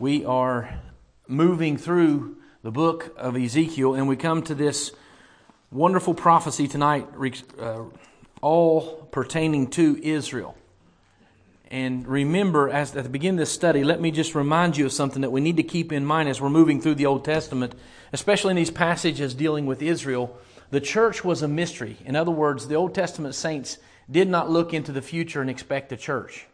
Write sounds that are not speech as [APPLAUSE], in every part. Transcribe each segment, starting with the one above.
We are moving through the book of Ezekiel, and we come to this wonderful prophecy tonight, uh, all pertaining to Israel. And remember, as at the beginning of this study, let me just remind you of something that we need to keep in mind as we're moving through the Old Testament, especially in these passages dealing with Israel. The church was a mystery. In other words, the Old Testament saints did not look into the future and expect the church.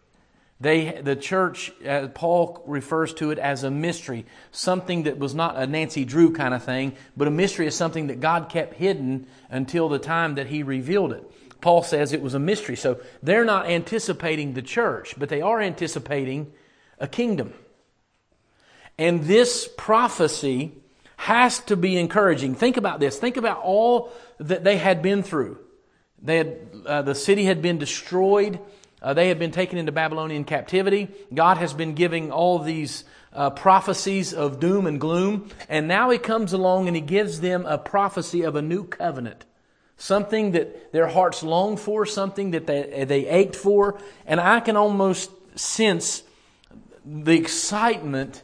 They, the church, uh, Paul refers to it as a mystery, something that was not a Nancy Drew kind of thing, but a mystery is something that God kept hidden until the time that He revealed it. Paul says it was a mystery. So they're not anticipating the church, but they are anticipating a kingdom. And this prophecy has to be encouraging. Think about this. Think about all that they had been through. They had, uh, the city had been destroyed. Uh, they have been taken into Babylonian captivity. God has been giving all these uh, prophecies of doom and gloom. And now He comes along and He gives them a prophecy of a new covenant. Something that their hearts longed for, something that they, they ached for. And I can almost sense the excitement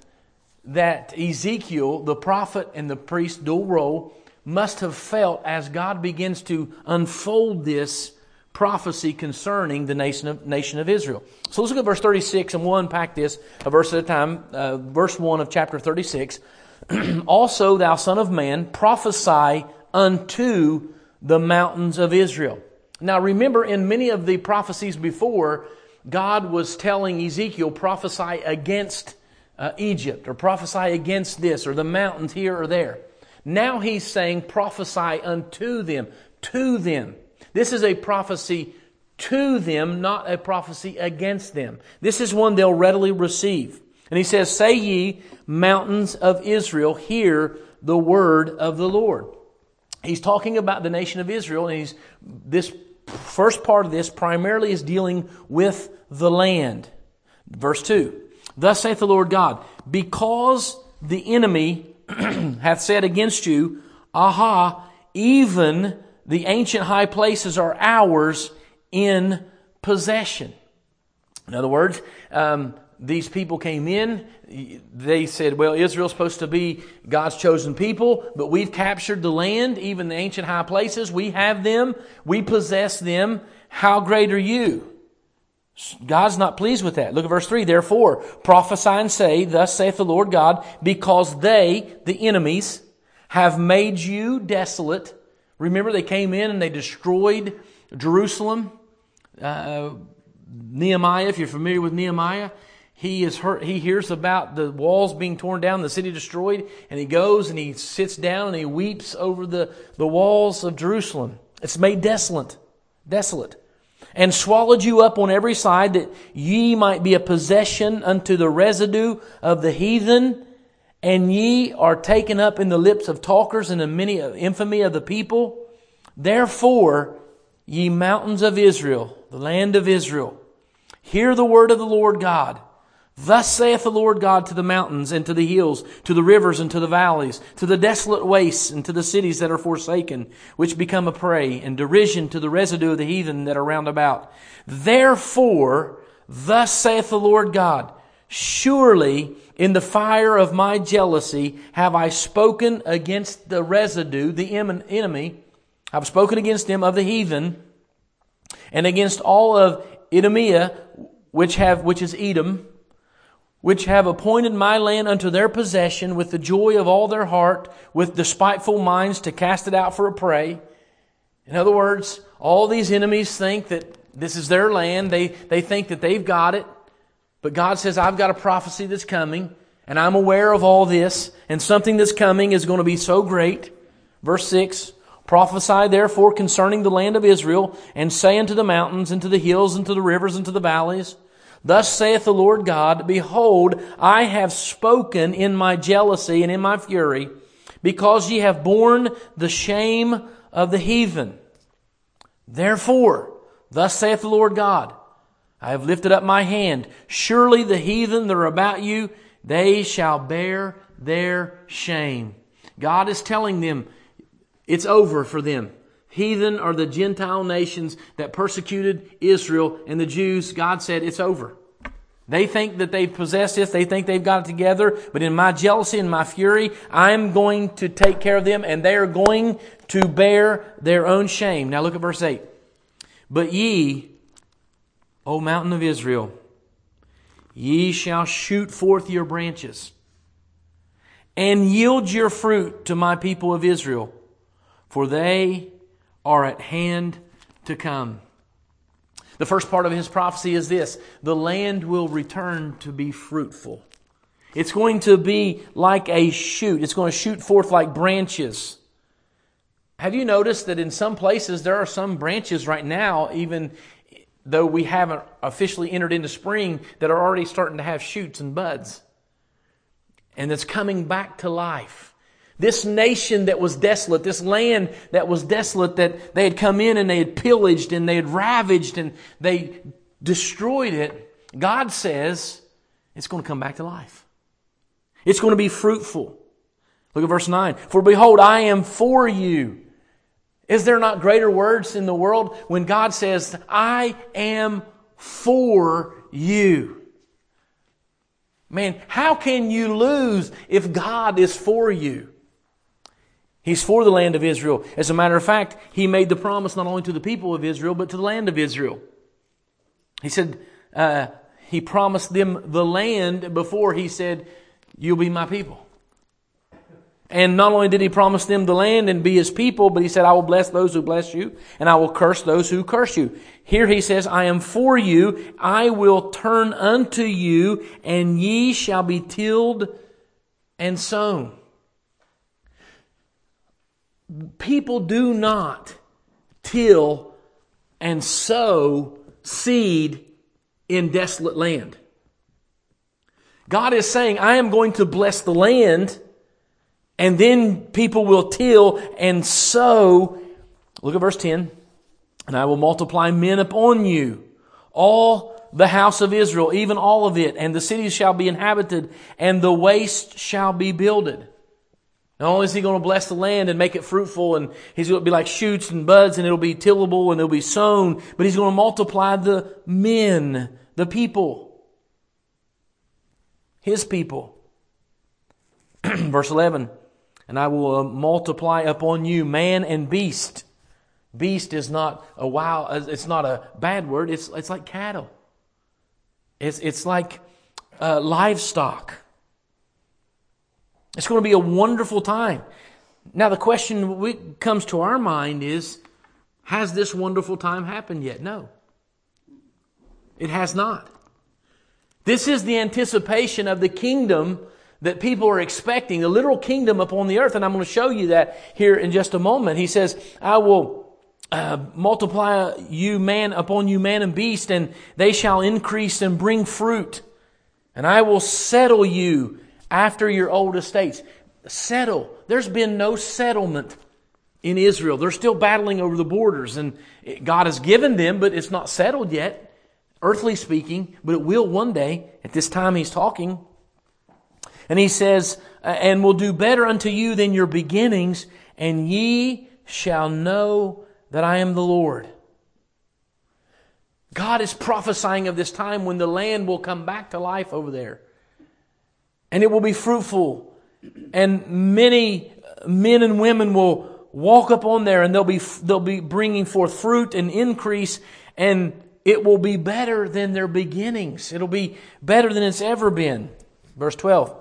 that Ezekiel, the prophet and the priest, dual role, must have felt as God begins to unfold this prophecy concerning the nation of, nation of Israel. So let's look at verse 36 and we'll unpack this a verse at a time. Uh, verse 1 of chapter 36. [CLEARS THROAT] also, thou son of man, prophesy unto the mountains of Israel. Now remember, in many of the prophecies before, God was telling Ezekiel, prophesy against uh, Egypt, or prophesy against this, or the mountains here or there. Now he's saying, prophesy unto them, to them. This is a prophecy to them, not a prophecy against them. This is one they'll readily receive. And he says, Say ye, mountains of Israel, hear the word of the Lord. He's talking about the nation of Israel, and he's, this first part of this primarily is dealing with the land. Verse 2 Thus saith the Lord God, because the enemy [CLEARS THROAT] hath said against you, Aha, even the ancient high places are ours in possession. In other words, um, these people came in. They said, well, Israel's supposed to be God's chosen people, but we've captured the land, even the ancient high places. We have them. We possess them. How great are you? God's not pleased with that. Look at verse 3. Therefore, prophesy and say, Thus saith the Lord God, because they, the enemies, have made you desolate Remember, they came in and they destroyed Jerusalem. Uh, Nehemiah, if you're familiar with Nehemiah, he is hurt, he hears about the walls being torn down, the city destroyed, and he goes and he sits down and he weeps over the, the walls of Jerusalem. It's made desolate, desolate, and swallowed you up on every side that ye might be a possession unto the residue of the heathen and ye are taken up in the lips of talkers and the many infamy of the people. Therefore, ye mountains of Israel, the land of Israel, hear the word of the Lord God. Thus saith the Lord God to the mountains and to the hills, to the rivers and to the valleys, to the desolate wastes and to the cities that are forsaken, which become a prey and derision to the residue of the heathen that are round about. Therefore, thus saith the Lord God, Surely in the fire of my jealousy have I spoken against the residue, the enemy. I've spoken against him of the heathen and against all of Idumea, which have, which is Edom, which have appointed my land unto their possession with the joy of all their heart, with despiteful minds to cast it out for a prey. In other words, all these enemies think that this is their land. They, they think that they've got it. But God says, I've got a prophecy that's coming, and I'm aware of all this, and something that's coming is going to be so great. Verse 6 Prophesy therefore concerning the land of Israel, and say unto the mountains, and to the hills, and to the rivers, and to the valleys, Thus saith the Lord God, Behold, I have spoken in my jealousy and in my fury, because ye have borne the shame of the heathen. Therefore, thus saith the Lord God, I have lifted up my hand. Surely the heathen that are about you, they shall bear their shame. God is telling them it's over for them. Heathen are the Gentile nations that persecuted Israel and the Jews. God said it's over. They think that they've possessed this, they think they've got it together, but in my jealousy and my fury, I'm going to take care of them and they are going to bear their own shame. Now look at verse 8. But ye, O mountain of Israel, ye shall shoot forth your branches and yield your fruit to my people of Israel, for they are at hand to come. The first part of his prophecy is this the land will return to be fruitful. It's going to be like a shoot, it's going to shoot forth like branches. Have you noticed that in some places there are some branches right now, even though we haven't officially entered into spring, that are already starting to have shoots and buds? And that's coming back to life. This nation that was desolate, this land that was desolate, that they had come in and they had pillaged and they had ravaged and they destroyed it, God says it's going to come back to life. It's going to be fruitful. Look at verse 9. For behold, I am for you. Is there not greater words in the world when God says, I am for you? Man, how can you lose if God is for you? He's for the land of Israel. As a matter of fact, he made the promise not only to the people of Israel, but to the land of Israel. He said, uh, he promised them the land before he said, You'll be my people. And not only did he promise them the land and be his people, but he said, I will bless those who bless you, and I will curse those who curse you. Here he says, I am for you, I will turn unto you, and ye shall be tilled and sown people do not till and sow seed in desolate land. God is saying, I am going to bless the land, and then people will till and sow. Look at verse 10. And I will multiply men upon you, all the house of Israel, even all of it, and the cities shall be inhabited, and the waste shall be builded. Not only is he going to bless the land and make it fruitful, and he's going to be like shoots and buds, and it'll be tillable and it'll be sown, but he's going to multiply the men, the people, his people. [CLEARS THROAT] Verse 11, and I will uh, multiply upon you man and beast. Beast is not a wow, uh, it's not a bad word, it's, it's like cattle. It's, it's like uh, livestock. It's going to be a wonderful time. Now, the question that comes to our mind is Has this wonderful time happened yet? No. It has not. This is the anticipation of the kingdom that people are expecting, the literal kingdom upon the earth. And I'm going to show you that here in just a moment. He says, I will uh, multiply you man upon you man and beast, and they shall increase and bring fruit. And I will settle you after your old estates. Settle. There's been no settlement in Israel. They're still battling over the borders, and God has given them, but it's not settled yet, earthly speaking, but it will one day. At this time, He's talking. And He says, And will do better unto you than your beginnings, and ye shall know that I am the Lord. God is prophesying of this time when the land will come back to life over there and it will be fruitful. And many men and women will walk up on there and they'll be, they'll be bringing forth fruit and increase and it will be better than their beginnings. It'll be better than it's ever been. Verse 12.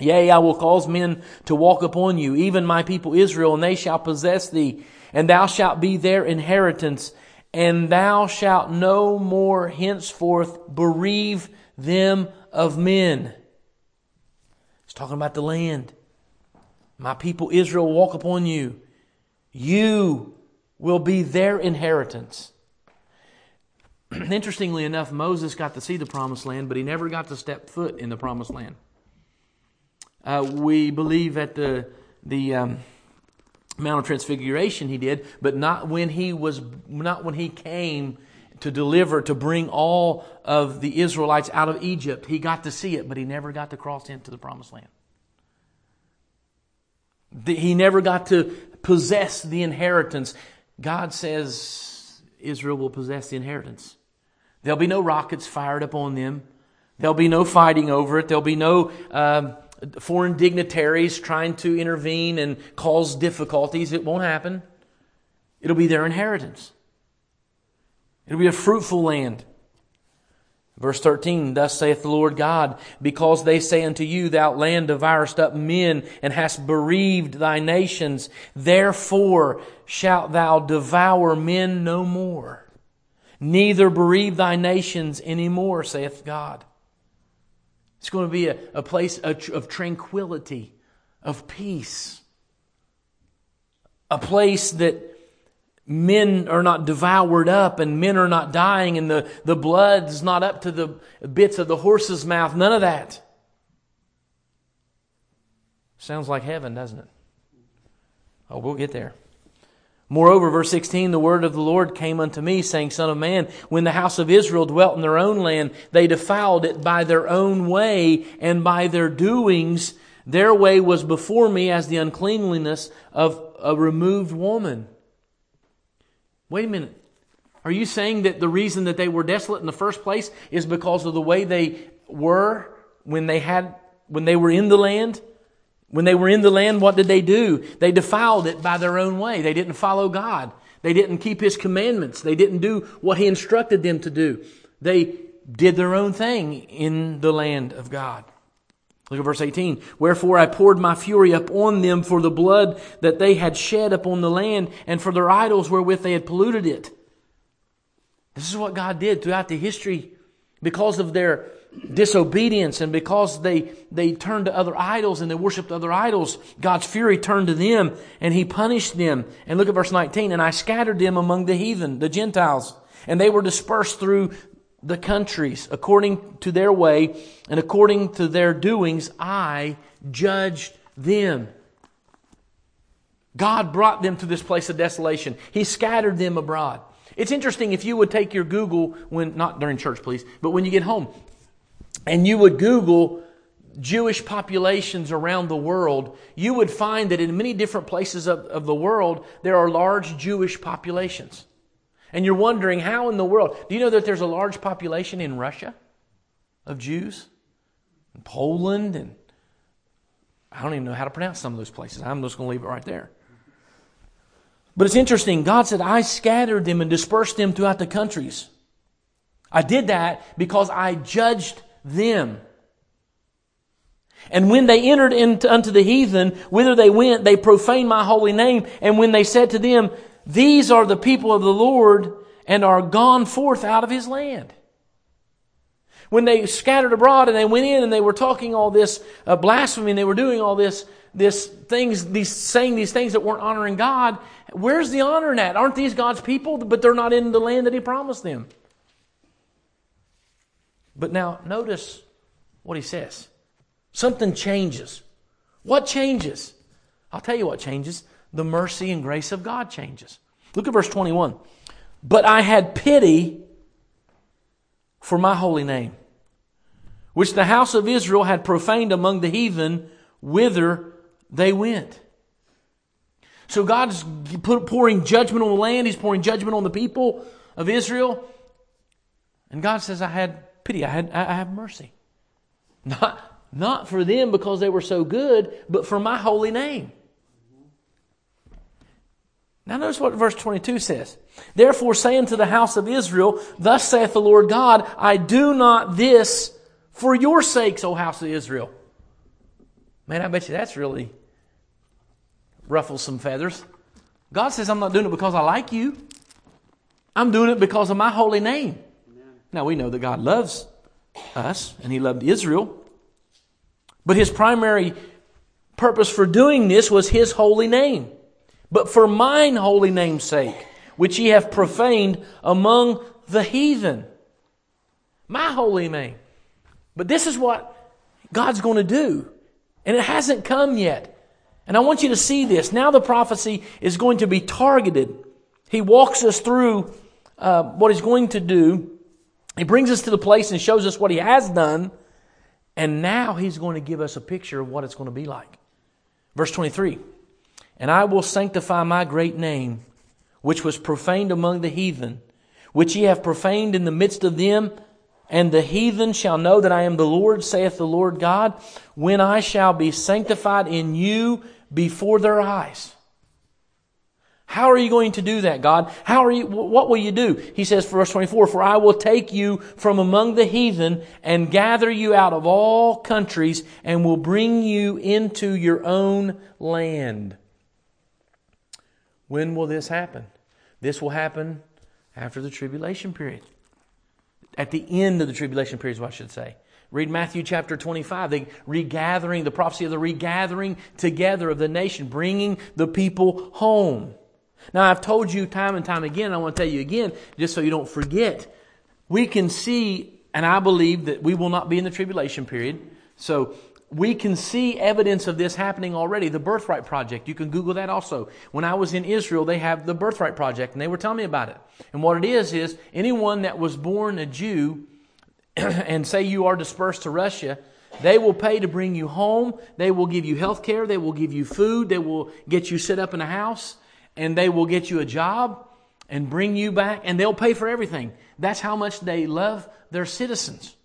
Yea, I will cause men to walk upon you, even my people Israel, and they shall possess thee, and thou shalt be their inheritance, and thou shalt no more henceforth bereave them of men. He's talking about the land. My people Israel walk upon you. You will be their inheritance. [CLEARS THROAT] Interestingly enough, Moses got to see the promised land, but he never got to step foot in the promised land. Uh, we believe at the the um, Mount of Transfiguration he did, but not when he was not when he came to deliver to bring all of the Israelites out of Egypt. He got to see it, but he never got to cross into the promised land. He never got to possess the inheritance. God says Israel will possess the inheritance. There'll be no rockets fired upon them. There'll be no fighting over it. There'll be no um, foreign dignitaries trying to intervene and cause difficulties. It won't happen. It'll be their inheritance. It'll be a fruitful land. Verse 13, Thus saith the Lord God, because they say unto you, Thou land devourest up men, and hast bereaved thy nations, therefore shalt thou devour men no more, neither bereave thy nations any more, saith God. It's going to be a, a place of tranquility, of peace, a place that men are not devoured up and men are not dying and the, the blood's not up to the bits of the horse's mouth. None of that. Sounds like heaven, doesn't it? Oh, we'll get there. Moreover, verse 16, the word of the Lord came unto me, saying, Son of man, when the house of Israel dwelt in their own land, they defiled it by their own way and by their doings. Their way was before me as the uncleanliness of a removed woman. Wait a minute. Are you saying that the reason that they were desolate in the first place is because of the way they were when they had when they were in the land? When they were in the land, what did they do? They defiled it by their own way. They didn't follow God. They didn't keep His commandments. They didn't do what He instructed them to do. They did their own thing in the land of God. Look at verse 18. Wherefore I poured my fury upon them for the blood that they had shed upon the land and for their idols wherewith they had polluted it. This is what God did throughout the history because of their disobedience and because they, they turned to other idols and they worshiped other idols. God's fury turned to them and he punished them. And look at verse 19. And I scattered them among the heathen, the Gentiles, and they were dispersed through the countries according to their way and according to their doings, I judged them. God brought them to this place of desolation. He scattered them abroad. It's interesting if you would take your Google when, not during church, please, but when you get home, and you would Google Jewish populations around the world, you would find that in many different places of, of the world, there are large Jewish populations. And you're wondering how in the world. Do you know that there's a large population in Russia of Jews? In Poland and I don't even know how to pronounce some of those places. I'm just going to leave it right there. But it's interesting. God said, I scattered them and dispersed them throughout the countries. I did that because I judged them. And when they entered into unto the heathen, whither they went, they profaned my holy name. And when they said to them, these are the people of the Lord and are gone forth out of his land. When they scattered abroad and they went in and they were talking all this uh, blasphemy and they were doing all this, this things, these, saying these things that weren't honoring God, where's the honor in that? Aren't these God's people? But they're not in the land that he promised them. But now notice what he says. Something changes. What changes? I'll tell you what changes the mercy and grace of God changes. Look at verse 21. But I had pity for my holy name, which the house of Israel had profaned among the heathen, whither they went. So God's pouring judgment on the land, He's pouring judgment on the people of Israel. And God says, I had pity, I had I have mercy. Not, not for them because they were so good, but for my holy name. Now notice what verse 22 says. Therefore say unto the house of Israel, Thus saith the Lord God, I do not this for your sakes, O house of Israel. Man, I bet you that's really ruffles some feathers. God says, I'm not doing it because I like you. I'm doing it because of my holy name. Now we know that God loves us and He loved Israel. But His primary purpose for doing this was His holy name but for mine holy name's sake, which ye have profaned among the heathen. My holy name. But this is what God's going to do. And it hasn't come yet. And I want you to see this. Now the prophecy is going to be targeted. He walks us through uh, what he's going to do. He brings us to the place and shows us what he has done. And now he's going to give us a picture of what it's going to be like. Verse 23 and I will sanctify my great name, which was profaned among the heathen, which ye have profaned in the midst of them, and the heathen shall know that I am the Lord, saith the Lord God, when I shall be sanctified in you before their eyes. How are you going to do that, God? How are you, what will you do? He says, verse 24, For I will take you from among the heathen and gather you out of all countries and will bring you into your own land. When will this happen? This will happen after the tribulation period. At the end of the tribulation period is what I should say. Read Matthew chapter 25, the regathering, the prophecy of the regathering together of the nation, bringing the people home. Now, I've told you time and time again, I want to tell you again, just so you don't forget. We can see, and I believe that we will not be in the tribulation period. So, we can see evidence of this happening already. The Birthright Project, you can Google that also. When I was in Israel, they have the Birthright Project, and they were telling me about it. And what it is, is anyone that was born a Jew, [CLEARS THROAT] and say you are dispersed to Russia, they will pay to bring you home. They will give you health care. They will give you food. They will get you set up in a house and they will get you a job and bring you back and they'll pay for everything. That's how much they love their citizens.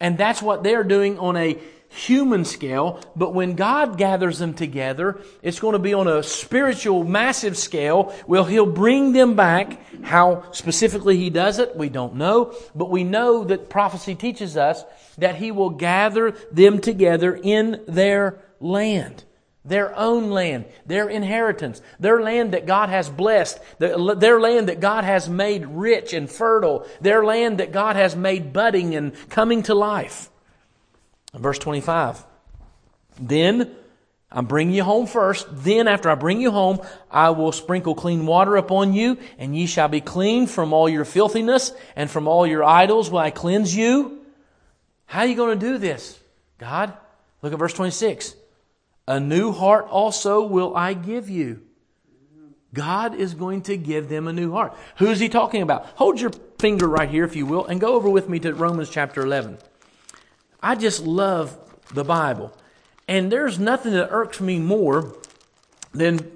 And that's what they're doing on a human scale, but when God gathers them together, it's going to be on a spiritual, massive scale. Well, He'll bring them back. How specifically He does it, we don't know, but we know that prophecy teaches us that He will gather them together in their land their own land, their inheritance, their land that God has blessed, their land that God has made rich and fertile, their land that God has made budding and coming to life. Verse 25. Then I'm bringing you home first. Then, after I bring you home, I will sprinkle clean water upon you, and ye shall be clean from all your filthiness and from all your idols will I cleanse you. How are you going to do this? God, look at verse 26. A new heart also will I give you. God is going to give them a new heart. Who is he talking about? Hold your finger right here, if you will, and go over with me to Romans chapter 11. I just love the Bible. And there's nothing that irks me more than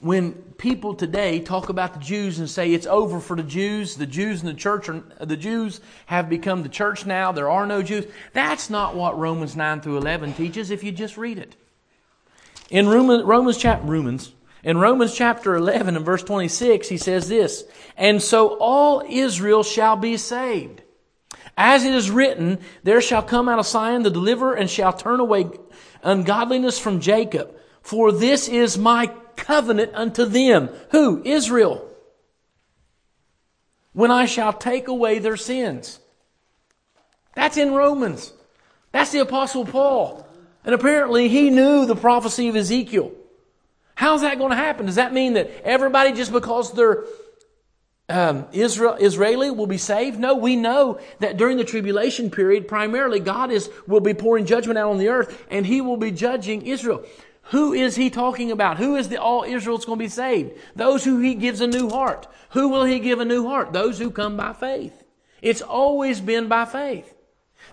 when people today talk about the Jews and say it's over for the Jews, the Jews and the church are, the Jews have become the church now, there are no Jews. That's not what Romans 9 through 11 teaches if you just read it. In Romans, Romans, in Romans chapter 11 and verse 26, he says this, And so all Israel shall be saved. As it is written, there shall come out of Sion the deliverer and shall turn away ungodliness from Jacob. For this is my covenant unto them. Who? Israel. When I shall take away their sins. That's in Romans. That's the apostle Paul. And apparently he knew the prophecy of Ezekiel. How's that going to happen? Does that mean that everybody, just because they're um, Israel, Israeli, will be saved? No, we know that during the tribulation period, primarily God is will be pouring judgment out on the earth, and He will be judging Israel. Who is He talking about? Who is the all Israel that's going to be saved? Those who He gives a new heart. Who will He give a new heart? Those who come by faith. It's always been by faith.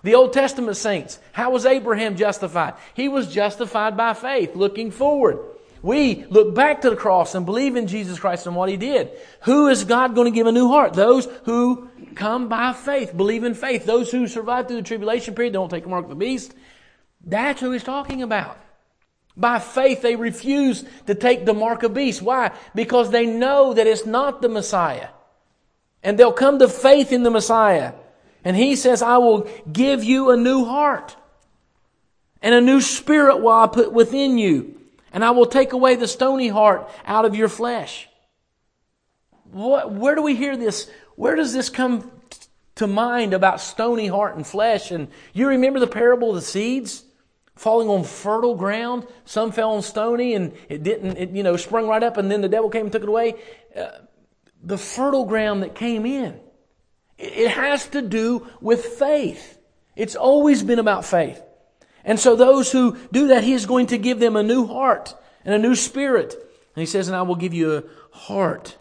The Old Testament saints, how was Abraham justified? He was justified by faith, looking forward. We look back to the cross and believe in Jesus Christ and what He did. Who is God going to give a new heart? Those who come by faith, believe in faith. Those who survive through the tribulation period, don't take the mark of the beast. That's who He's talking about. By faith, they refuse to take the mark of beast. Why? Because they know that it's not the Messiah. And they'll come to faith in the Messiah. And he says, I will give you a new heart. And a new spirit will I put within you. And I will take away the stony heart out of your flesh. What, where do we hear this? Where does this come to mind about stony heart and flesh? And you remember the parable of the seeds? falling on fertile ground. Some fell on stony and it didn't, it, you know, sprung right up and then the devil came and took it away. Uh, the fertile ground that came in it has to do with faith. It's always been about faith. And so those who do that, He is going to give them a new heart and a new spirit. And He says, and I will give you a heart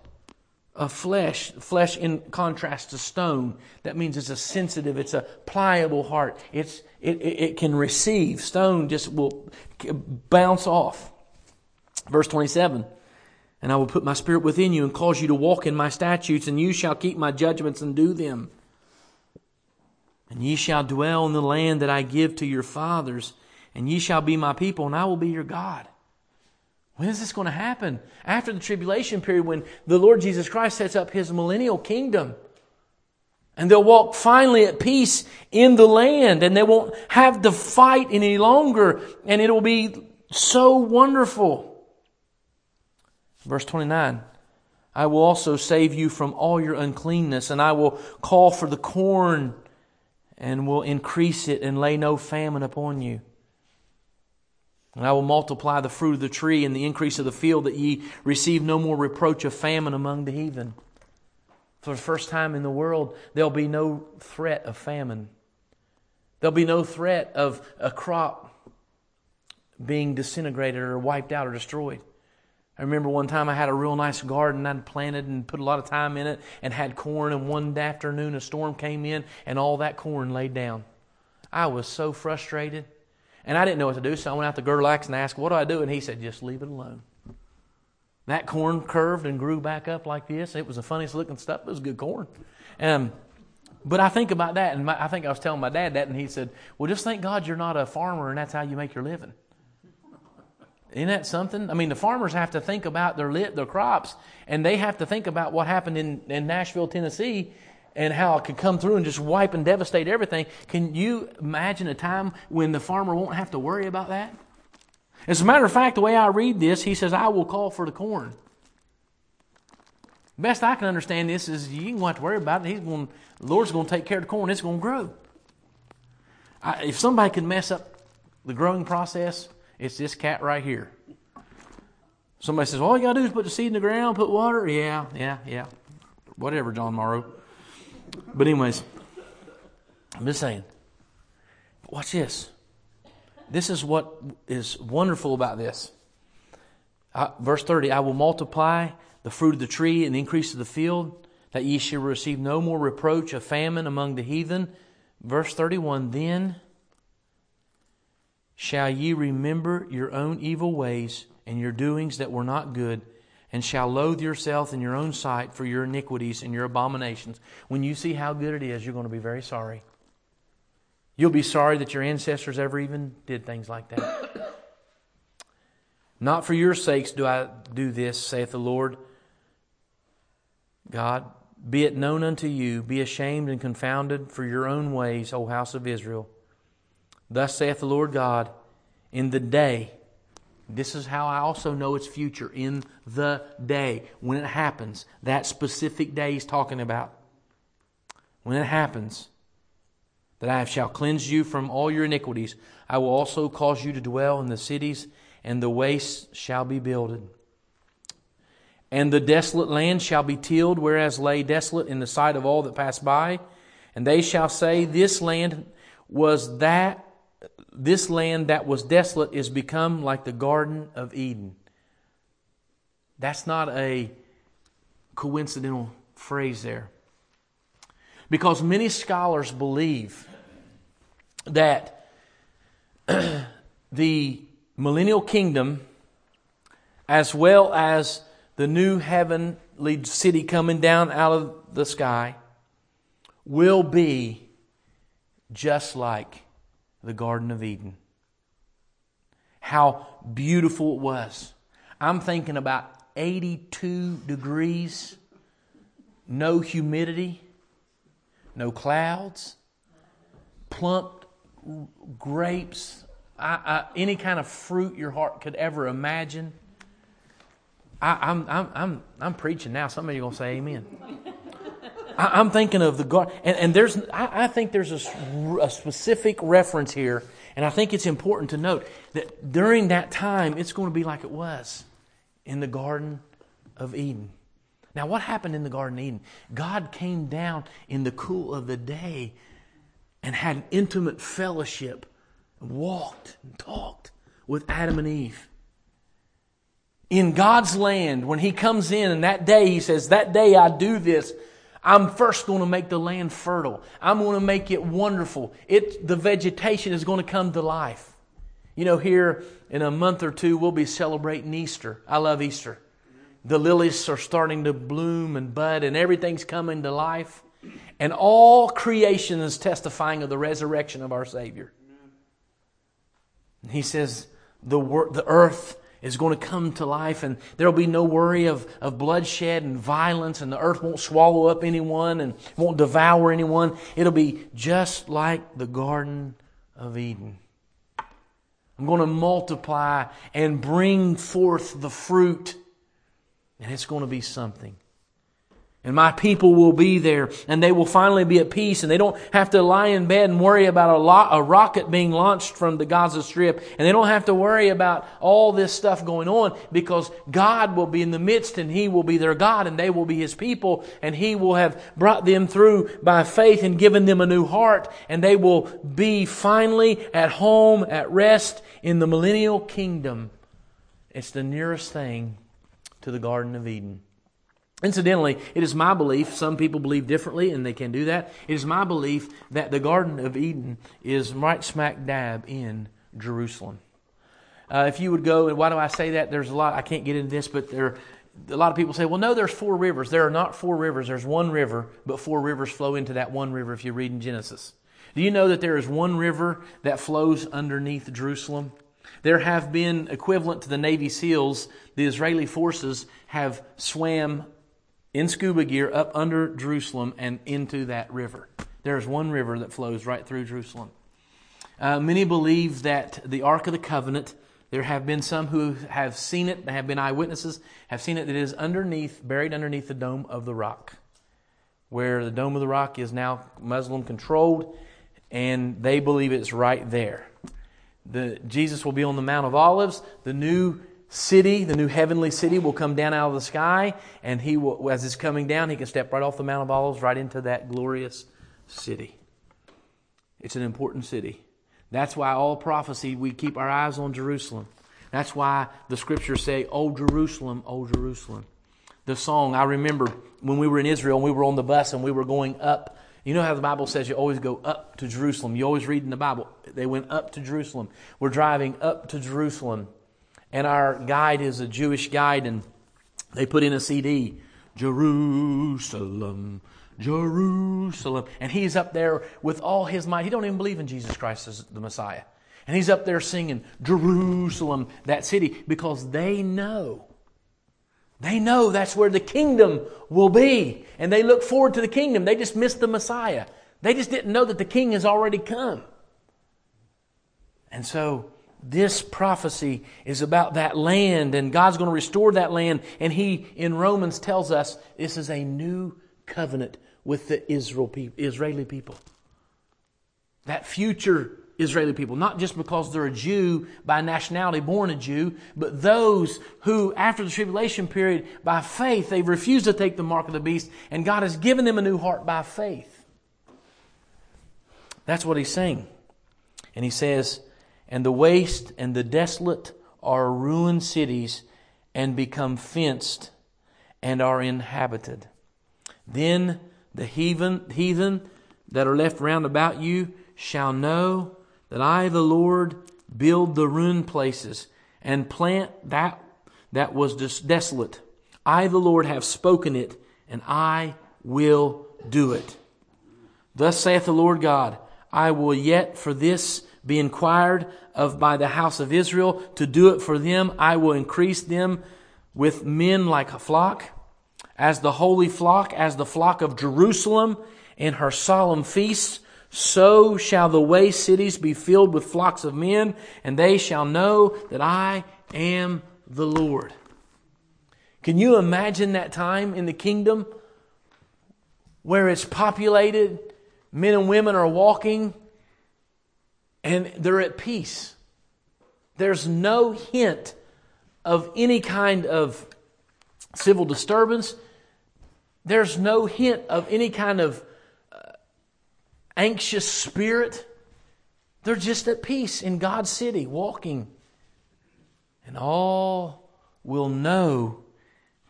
of flesh, flesh in contrast to stone. That means it's a sensitive, it's a pliable heart. It's, it, it, can receive. Stone just will bounce off. Verse 27. And I will put my spirit within you and cause you to walk in my statutes, and you shall keep my judgments and do them. And ye shall dwell in the land that I give to your fathers, and ye shall be my people, and I will be your God. When is this going to happen? After the tribulation period, when the Lord Jesus Christ sets up his millennial kingdom. And they'll walk finally at peace in the land, and they won't have to fight any longer, and it will be so wonderful. Verse 29 I will also save you from all your uncleanness, and I will call for the corn and will increase it and lay no famine upon you. And I will multiply the fruit of the tree and the increase of the field, that ye receive no more reproach of famine among the heathen. For the first time in the world, there'll be no threat of famine. There'll be no threat of a crop being disintegrated or wiped out or destroyed. I remember one time I had a real nice garden I'd planted and put a lot of time in it and had corn, and one afternoon a storm came in and all that corn laid down. I was so frustrated. And I didn't know what to do, so I went out to Gerlax and asked, What do I do? And he said, Just leave it alone. That corn curved and grew back up like this. It was the funniest looking stuff. It was good corn. Um, but I think about that, and my, I think I was telling my dad that, and he said, Well, just thank God you're not a farmer and that's how you make your living. Isn't that something? I mean, the farmers have to think about their lit, their crops, and they have to think about what happened in, in Nashville, Tennessee, and how it could come through and just wipe and devastate everything. Can you imagine a time when the farmer won't have to worry about that? As a matter of fact, the way I read this, he says, I will call for the corn. Best I can understand this is you to have to worry about it. He's going, the Lord's going to take care of the corn. It's going to grow. I, if somebody can mess up the growing process, it's this cat right here. Somebody says, all you got to do is put the seed in the ground, put water. Yeah, yeah, yeah. Whatever, John Morrow. But, anyways, I'm just saying. Watch this. This is what is wonderful about this. Uh, verse 30 I will multiply the fruit of the tree and the increase of the field, that ye shall receive no more reproach of famine among the heathen. Verse 31 Then shall ye remember your own evil ways and your doings that were not good, and shall loathe yourself in your own sight for your iniquities and your abominations. When you see how good it is, you're going to be very sorry. You'll be sorry that your ancestors ever even did things like that. [CLEARS THROAT] Not for your sakes do I do this, saith the Lord God. Be it known unto you, be ashamed and confounded for your own ways, O house of Israel. Thus saith the Lord God, in the day, this is how I also know its future, in the day, when it happens, that specific day he's talking about. When it happens, that I shall cleanse you from all your iniquities, I will also cause you to dwell in the cities, and the wastes shall be builded. And the desolate land shall be tilled, whereas lay desolate in the sight of all that pass by. And they shall say, This land was that this land that was desolate is become like the Garden of Eden. That's not a coincidental phrase there. Because many scholars believe that [CLEARS THROAT] the millennial kingdom, as well as the new heavenly city coming down out of the sky, will be just like the Garden of Eden. How beautiful it was. I'm thinking about 82 degrees, no humidity, no clouds, plump grapes, I, I, any kind of fruit your heart could ever imagine. I, am I'm, I'm, I'm preaching now. Some of you are going to say amen. I, am thinking of the garden, and, and there's, I, I think there's a, a specific reference here, and I think it's important to note that during that time, it's going to be like it was in the Garden of Eden. Now, what happened in the Garden of Eden? God came down in the cool of the day and had intimate fellowship, and walked and talked with Adam and Eve. In God's land, when He comes in, and that day He says, That day I do this, I'm first going to make the land fertile. I'm going to make it wonderful. It, the vegetation is going to come to life. You know, here in a month or two, we'll be celebrating Easter. I love Easter. The lilies are starting to bloom and bud, and everything's coming to life. And all creation is testifying of the resurrection of our Savior. He says the, the earth is going to come to life and there will be no worry of, of bloodshed and violence and the earth won't swallow up anyone and won't devour anyone. It'll be just like the Garden of Eden. I'm going to multiply and bring forth the fruit and it's going to be something. And my people will be there and they will finally be at peace and they don't have to lie in bed and worry about a, lo- a rocket being launched from the Gaza Strip and they don't have to worry about all this stuff going on because God will be in the midst and He will be their God and they will be His people and He will have brought them through by faith and given them a new heart and they will be finally at home, at rest in the millennial kingdom. It's the nearest thing to the Garden of Eden. Incidentally, it is my belief, some people believe differently and they can do that. It is my belief that the Garden of Eden is right smack dab in Jerusalem. Uh, if you would go, and why do I say that? There's a lot, I can't get into this, but there, a lot of people say, well, no, there's four rivers. There are not four rivers. There's one river, but four rivers flow into that one river if you read in Genesis. Do you know that there is one river that flows underneath Jerusalem? There have been equivalent to the Navy SEALs, the Israeli forces have swam in scuba gear up under Jerusalem and into that river. There's one river that flows right through Jerusalem. Uh, many believe that the Ark of the Covenant, there have been some who have seen it, have been eyewitnesses, have seen it, that it is underneath, buried underneath the Dome of the Rock, where the Dome of the Rock is now Muslim controlled, and they believe it's right there. The, Jesus will be on the Mount of Olives. The new city, the new heavenly city, will come down out of the sky, and he will, as it's coming down, he can step right off the Mount of Olives right into that glorious city. It's an important city. That's why all prophecy, we keep our eyes on Jerusalem. That's why the scriptures say, O Jerusalem, O Jerusalem. The song, I remember when we were in Israel and we were on the bus and we were going up. You know how the Bible says you always go up to Jerusalem. You always read in the Bible, they went up to Jerusalem. We're driving up to Jerusalem and our guide is a Jewish guide, and they put in a CD, Jerusalem, Jerusalem. And he's up there with all his might. He don't even believe in Jesus Christ as the Messiah. And he's up there singing Jerusalem, that city, because they know. They know that's where the kingdom will be. And they look forward to the kingdom. They just missed the Messiah. They just didn't know that the king has already come. And so this prophecy is about that land, and God's going to restore that land. And He, in Romans, tells us this is a new covenant with the Israel people, Israeli people. That future Israeli people, not just because they're a Jew by nationality, born a Jew, but those who, after the tribulation period, by faith, they've refused to take the mark of the beast, and God has given them a new heart by faith. That's what He's saying. And He says, and the waste and the desolate are ruined cities and become fenced and are inhabited. Then the heathen, heathen that are left round about you shall know that I, the Lord, build the ruined places and plant that that was desolate. I, the Lord, have spoken it, and I will do it. Thus saith the Lord God, I will yet for this be inquired of by the house of Israel to do it for them. I will increase them with men like a flock, as the holy flock, as the flock of Jerusalem in her solemn feasts. So shall the waste cities be filled with flocks of men, and they shall know that I am the Lord. Can you imagine that time in the kingdom where it's populated? Men and women are walking and they're at peace. There's no hint of any kind of civil disturbance. There's no hint of any kind of uh, anxious spirit. They're just at peace in God's city, walking. And all will know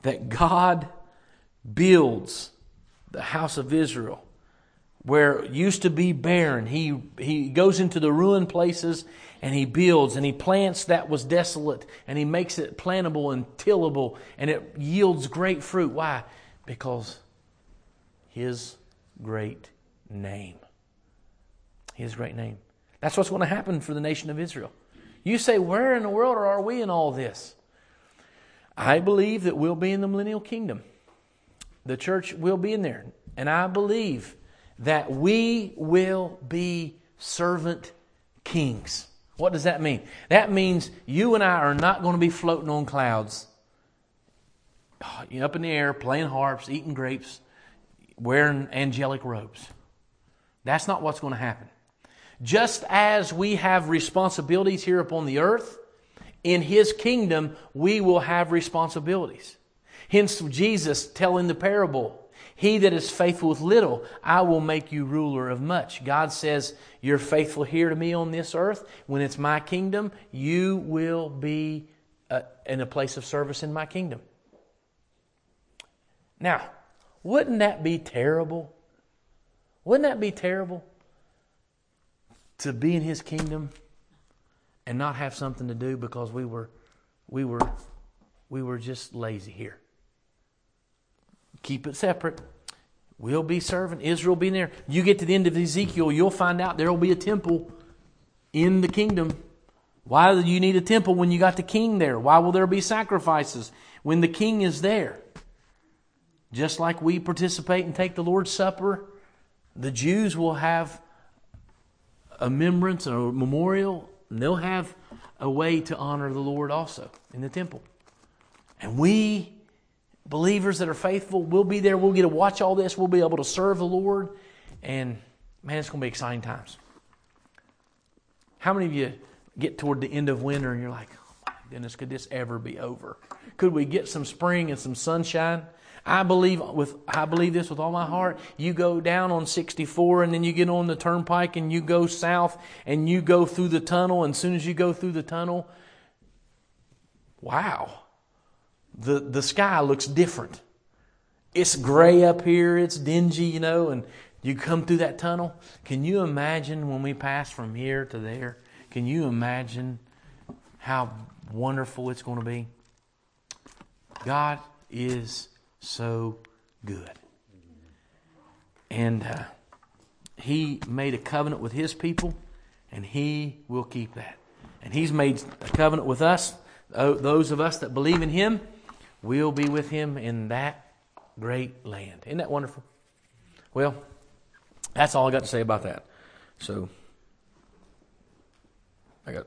that God builds the house of Israel where used to be barren. He, he goes into the ruined places and he builds and he plants that was desolate and he makes it plantable and tillable and it yields great fruit. Why? Because his great name. His great name. That's what's going to happen for the nation of Israel. You say, where in the world are we in all this? I believe that we'll be in the millennial kingdom. The church will be in there. And I believe that we will be servant kings. What does that mean? That means you and I are not going to be floating on clouds, up in the air, playing harps, eating grapes, wearing angelic robes. That's not what's going to happen. Just as we have responsibilities here upon the earth, in His kingdom we will have responsibilities. Hence, Jesus telling the parable he that is faithful with little, I will make you ruler of much. God says, You're faithful here to me on this earth. When it's my kingdom, you will be uh, in a place of service in my kingdom. Now, wouldn't that be terrible? Wouldn't that be terrible to be in his kingdom and not have something to do because we were we were we were just lazy here? Keep it separate. We'll be serving. Israel be there. You get to the end of Ezekiel, you'll find out there will be a temple in the kingdom. Why do you need a temple when you got the king there? Why will there be sacrifices when the king is there? Just like we participate and take the Lord's Supper, the Jews will have a remembrance a memorial, and they'll have a way to honor the Lord also in the temple. And we believers that are faithful, we'll be there. We'll get to watch all this. We'll be able to serve the Lord. And man, it's going to be exciting times. How many of you get toward the end of winter and you're like, oh my goodness, could this ever be over? Could we get some spring and some sunshine? I believe with I believe this with all my heart. You go down on 64 and then you get on the turnpike and you go south and you go through the tunnel and as soon as you go through the tunnel, wow the, the sky looks different. It's gray up here, it's dingy, you know, and you come through that tunnel. Can you imagine when we pass from here to there? Can you imagine how wonderful it's going to be? God is so good. And uh, He made a covenant with His people, and He will keep that. And He's made a covenant with us, those of us that believe in Him we'll be with him in that great land. Isn't that wonderful? Well, that's all I got to say about that. So, I got